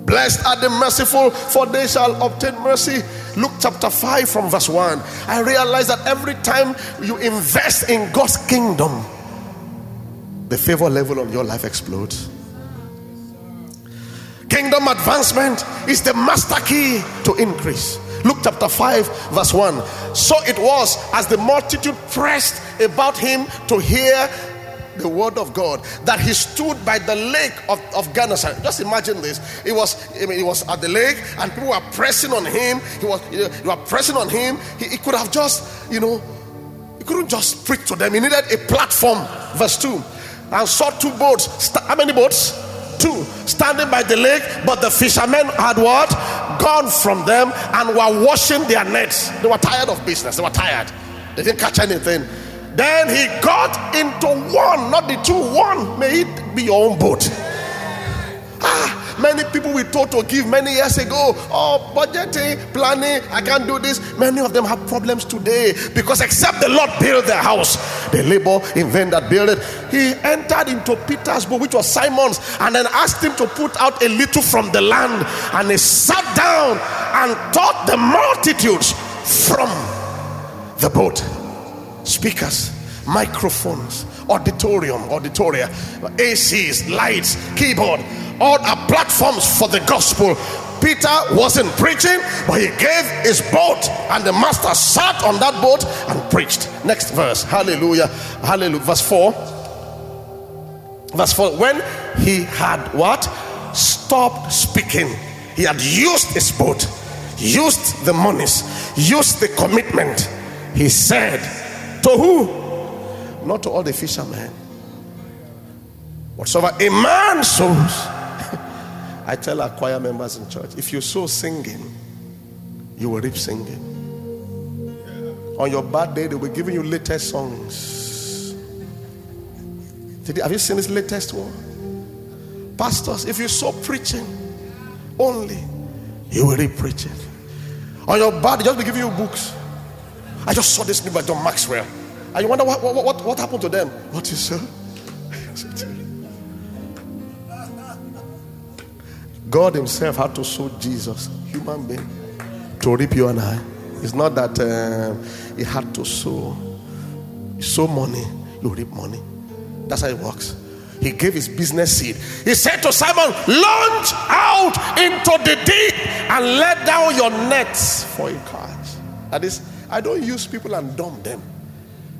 Blessed are the merciful, for they shall obtain mercy. Luke chapter 5 from verse 1. I realize that every time you invest in God's kingdom, the favor level of your life explodes. Kingdom advancement is the master key to increase. Luke chapter 5, verse 1. So it was as the multitude pressed about him to hear the word of God that he stood by the lake of, of Gennesaret. Just imagine this. It was, I mean, he was at the lake and people were pressing on him. He was, you, know, were pressing on him. He, he could have just, you know, he couldn't just preach to them. He needed a platform. Verse 2. And saw two boats. How many boats? Two standing by the lake, but the fishermen had what? Gone from them and were washing their nets. They were tired of business, they were tired, they didn't catch anything. Then he got into one, not the two, one. May it be your own boat. Ah, Many people we told to give many years ago, oh, budgeting, planning, I can't do this. Many of them have problems today because except the Lord build their house, the labor in vain that build it. He entered into Peter's boat, which was Simon's, and then asked him to put out a little from the land. And he sat down and taught the multitudes from the boat. Speakers, microphones, auditorium, auditoria, ACs, lights, keyboard all are platforms for the gospel. Peter wasn't preaching, but he gave his boat, and the master sat on that boat and preached. Next verse. Hallelujah. Hallelujah. Verse 4. Verse 4. When he had what? Stopped speaking, he had used his boat, used the monies, used the commitment. He said, To who? Not to all the fishermen. Whatsoever a man sows, I tell our choir members in church if you sow singing, you will reap singing. On your bad day, they will be giving you latest songs. Did you, have you seen this latest one? Pastors, if you sow preaching only, you will reap preaching. On your bad, they just be giving you books. I just saw this new by John Maxwell. And you wonder what, what, what, what happened to them? What you saw? God Himself had to sow Jesus, human being, to reap you and I. It's not that uh, He had to sow. Sow money, you reap money. That's how it works. He gave his business seed. He said to Simon, Launch out into the deep and let down your nets for a catch. That is, I don't use people and dump them.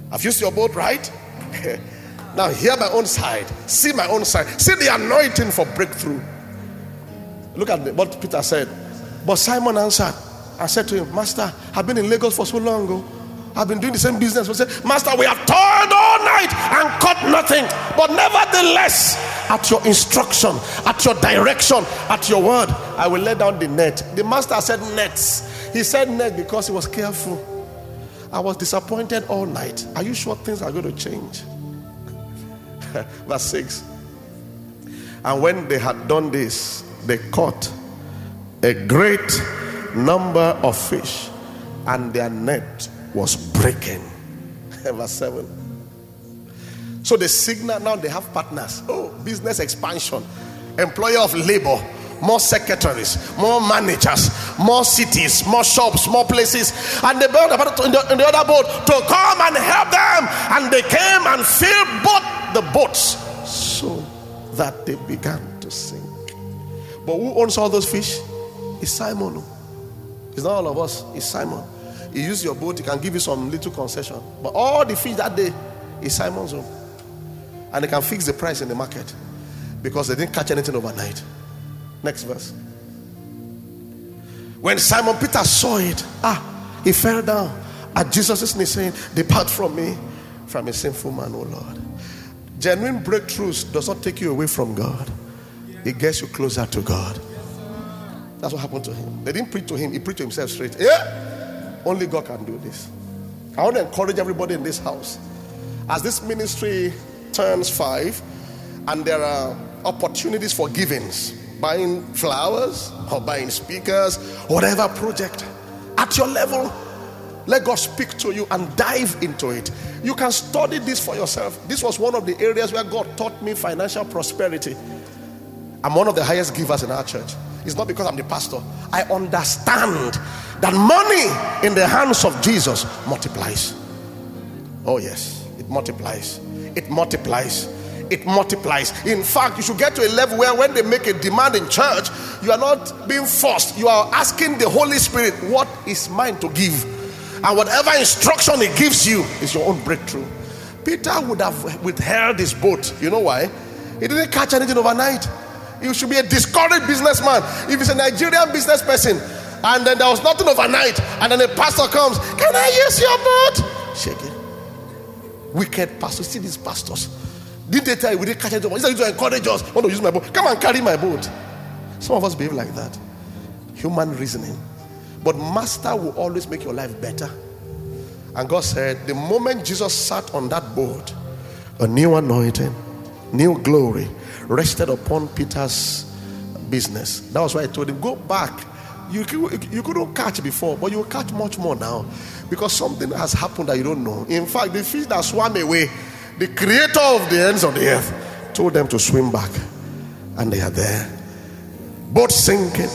I've used your boat, right? now, hear my own side. See my own side. See the anointing for breakthrough. Look at what Peter said. But Simon answered, I said to him, Master, I've been in Lagos for so long ago. Oh. I've been doing the same business. We say, Master, we have toiled all night and caught nothing. But nevertheless, at your instruction, at your direction, at your word, I will let down the net. The master said nets. He said net because he was careful. I was disappointed all night. Are you sure things are going to change? Verse 6. And when they had done this, they caught a great number of fish, and their net was breaking. Verse 7. So the signal now they have partners. Oh, business expansion, employer of labor, more secretaries, more managers, more cities, more shops, more places. And they built in the, in the other boat to come and help them. And they came and filled both the boats so that they began to sink. But who owns all those fish? It's Simon. It's not all of us, it's Simon. He use your boat, he can give you some little concession. But all the fish that day is Simon's own. And they can fix the price in the market because they didn't catch anything overnight. Next verse. When Simon Peter saw it, ah, he fell down at Jesus' knee, saying, Depart from me, from a sinful man, O Lord. Genuine breakthroughs does not take you away from God, it gets you closer to God. That's what happened to him. They didn't preach to him, he preached to himself straight. Yeah, only God can do this. I want to encourage everybody in this house. As this ministry turns five, and there are opportunities for givings, buying flowers or buying speakers, whatever project, at your level, let God speak to you and dive into it. You can study this for yourself. This was one of the areas where God taught me financial prosperity. I'm one of the highest givers in our church. It's not because I'm the pastor. I understand that money in the hands of Jesus multiplies. Oh, yes, it multiplies. It multiplies. It multiplies. In fact, you should get to a level where when they make a demand in church, you are not being forced. You are asking the Holy Spirit, What is mine to give? And whatever instruction he gives you is your own breakthrough. Peter would have withheld his boat. You know why? He didn't catch anything overnight. You should be a discouraged businessman. If it's a Nigerian business person and then there was nothing overnight, and then a pastor comes, Can I use your boat? Shake it. Wicked pastors. See these pastors. Didn't they tell you we didn't catch anything? He said to encourage us. Want to use my boat? Come and carry my boat. Some of us behave like that. Human reasoning. But master will always make your life better. And God said, the moment Jesus sat on that boat, a new anointing, new glory rested upon Peter's business. That was why I told him, go back. You, you couldn't catch before, but you will catch much more now because something has happened that you don't know. In fact, the fish that swam away, the creator of the ends of the earth, told them to swim back, and they are there. Boat sinking,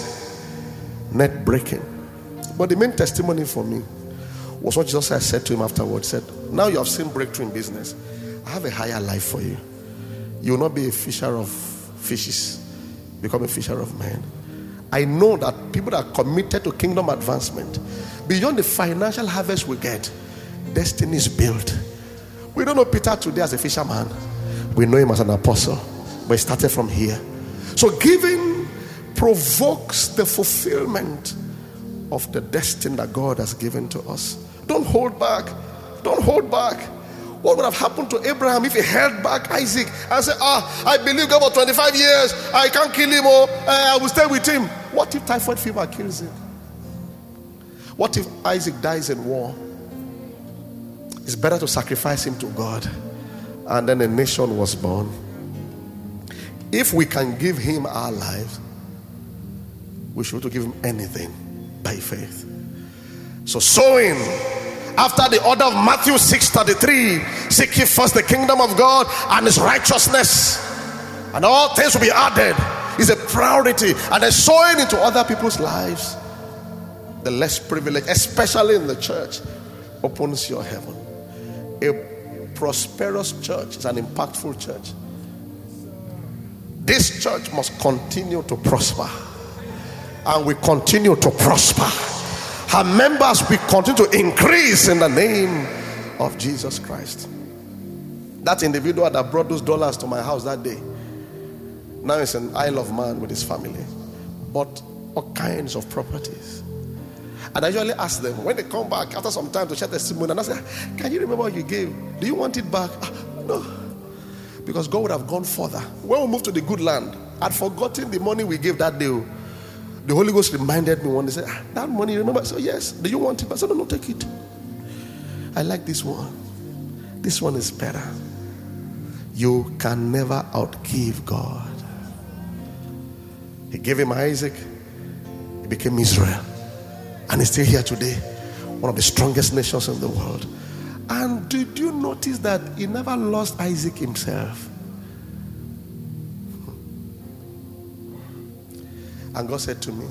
net breaking. But the main testimony for me was what Jesus said to him afterwards. He said, Now you have seen breakthrough in business. I have a higher life for you. You will not be a fisher of fishes, become a fisher of men. I know that people that are committed to kingdom advancement, beyond the financial harvest we get, destiny is built. We don't know Peter today as a fisherman, we know him as an apostle, but he started from here. So, giving provokes the fulfillment of the destiny that God has given to us. Don't hold back. Don't hold back. What would have happened to Abraham if he held back Isaac and said, Ah, I believe God for 25 years. I can't kill him or uh, I will stay with him. What if typhoid fever kills him? What if Isaac dies in war? It's better to sacrifice him to God. And then a nation was born. If we can give him our lives, we should to give him anything by faith. So sowing after the order of Matthew 6:33, seek ye first the kingdom of God and his righteousness, and all things will be added. Is a priority, and then sowing into other people's lives. The less privileged, especially in the church, opens your heaven. A prosperous church is an impactful church. This church must continue to prosper and we continue to prosper. Her members will continue to increase in the name of Jesus Christ. That individual that brought those dollars to my house that day, now is an Isle of Man with his family, bought all kinds of properties. And I usually ask them when they come back after some time to share testimony, and I say, Can you remember what you gave? Do you want it back? Ah, no. Because God would have gone further. When we moved to the good land, I'd forgotten the money we gave that day. The Holy Ghost reminded me one they said, ah, That money, remember? Said, Yes. Do you want it? I said, No, no, take it. I like this one. This one is better. You can never outgive God. He gave him Isaac, he became Israel. And he's still here today, one of the strongest nations in the world. And did you notice that he never lost Isaac himself? And God said to me,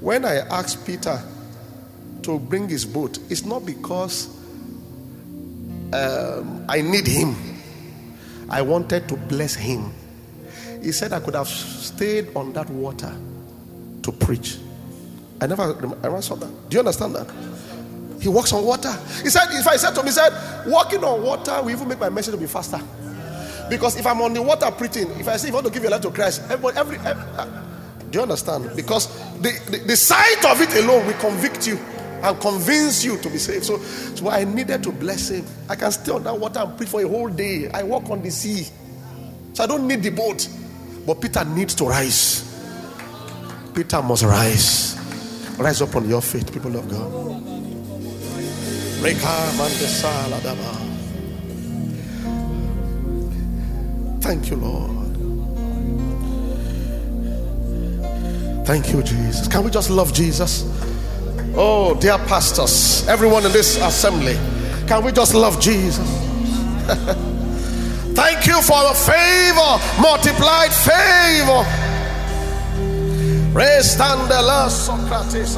When I asked Peter to bring his boat, it's not because um, I need him, I wanted to bless him. He said I could have stayed on that water to preach. I never, I never saw that. Do you understand that? He walks on water. He said, if I said to him, he said, walking on water will even make my message to be faster. Because if I'm on the water preaching, if I say if you want to give your life to Christ, everybody, every, every do you understand? Because the, the, the sight of it alone will convict you and convince you to be saved. So, so I needed to bless him. I can stay on that water and preach for a whole day. I walk on the sea. So I don't need the boat. But Peter needs to rise. Peter must rise. Rise up on your feet, people of God. Thank you, Lord. Thank you, Jesus. Can we just love Jesus? Oh, dear pastors, everyone in this assembly, can we just love Jesus? Thank you for the favor, multiplied favor. Restandela Socrates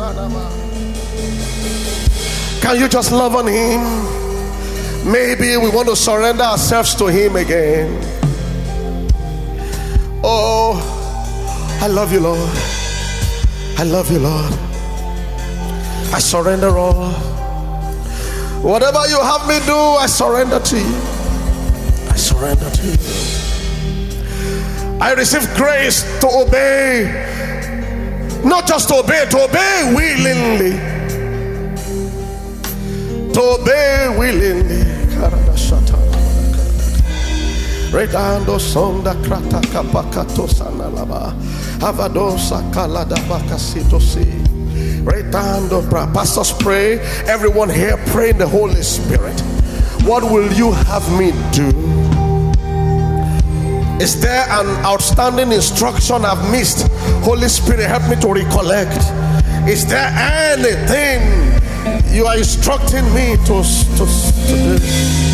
Can you just love on Him? Maybe we want to surrender ourselves to Him again. Oh, I love you, Lord. I love you, Lord. I surrender all. Whatever you have me do, I surrender to you. I surrender to you. I receive grace to obey not just to obey, to obey willingly. To obey willingly. Redando sonda krata kapakato sanalaba. Avadosa kalada bakasito si. Redando pastors pray. Everyone here pray in the Holy Spirit. What will you have me do? Is there an outstanding instruction I've missed? Holy Spirit, help me to recollect. Is there anything you are instructing me to, to, to do?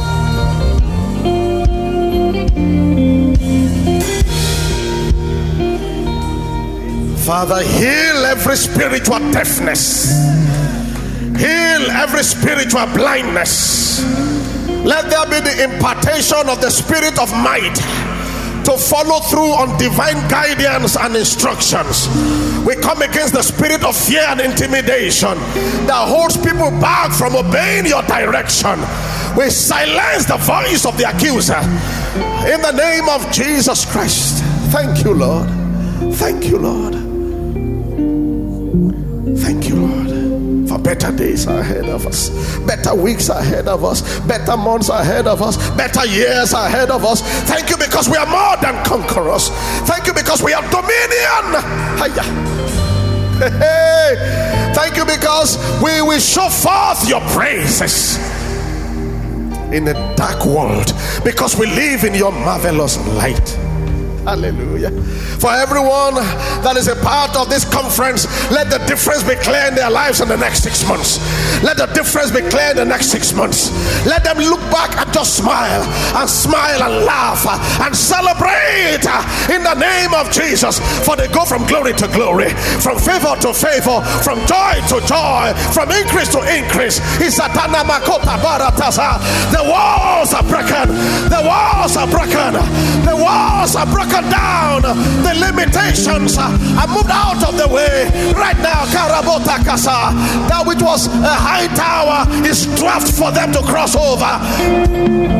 Father, heal every spiritual deafness, heal every spiritual blindness. Let there be the impartation of the spirit of might to follow through on divine guidance and instructions. We come against the spirit of fear and intimidation that holds people back from obeying your direction. We silence the voice of the accuser in the name of Jesus Christ. Thank you, Lord. Thank you, Lord. Better days ahead of us, better weeks ahead of us, better months ahead of us, better years ahead of us. Thank you because we are more than conquerors. Thank you because we have dominion. Hey, thank you because we will show forth your praises in a dark world because we live in your marvelous light. Hallelujah. For everyone that is a part of this conference, let the difference be clear in their lives in the next six months. Let the difference be clear in the next six months. Let them look back and just smile and smile and laugh and celebrate in the name of Jesus. For they go from glory to glory, from favor to favor, from joy to joy, from increase to increase. The walls are broken. The walls are broken. The walls are broken down. The limitations are moved out of the way. Right now, Karabota Kasa, that which was a high tower is dwarfed for them to cross over.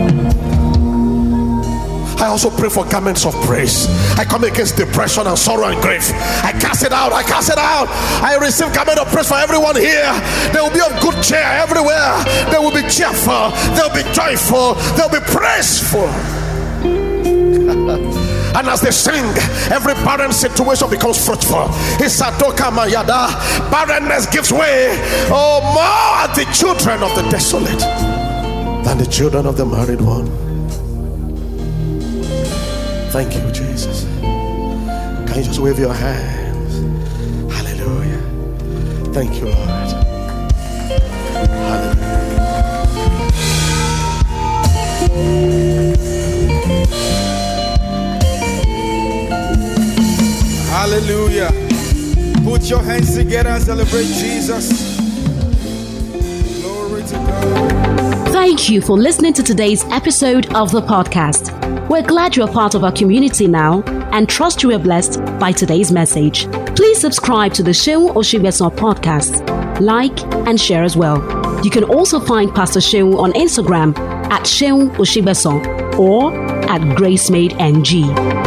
I also pray for garments of praise. I come against depression and sorrow and grief. I cast it out. I cast it out. I receive garment of praise for everyone here. They will be of good cheer everywhere. They will be cheerful. They'll be joyful. They'll be praiseful. and as they sing, every barren situation becomes fruitful. Barrenness gives way. Oh, more the children of the desolate than the children of the married one. Thank you, Jesus. Can you just wave your hands? Hallelujah. Thank you, Lord. Hallelujah. Hallelujah. Put your hands together and celebrate Jesus. Glory to God. Thank you for listening to today's episode of the podcast. We're glad you're part of our community now and trust you were blessed by today's message. Please subscribe to the Seun Osigbesan podcast, like, and share as well. You can also find Pastor Seun on Instagram at Seun Osigbesan or at GraceMadeNG.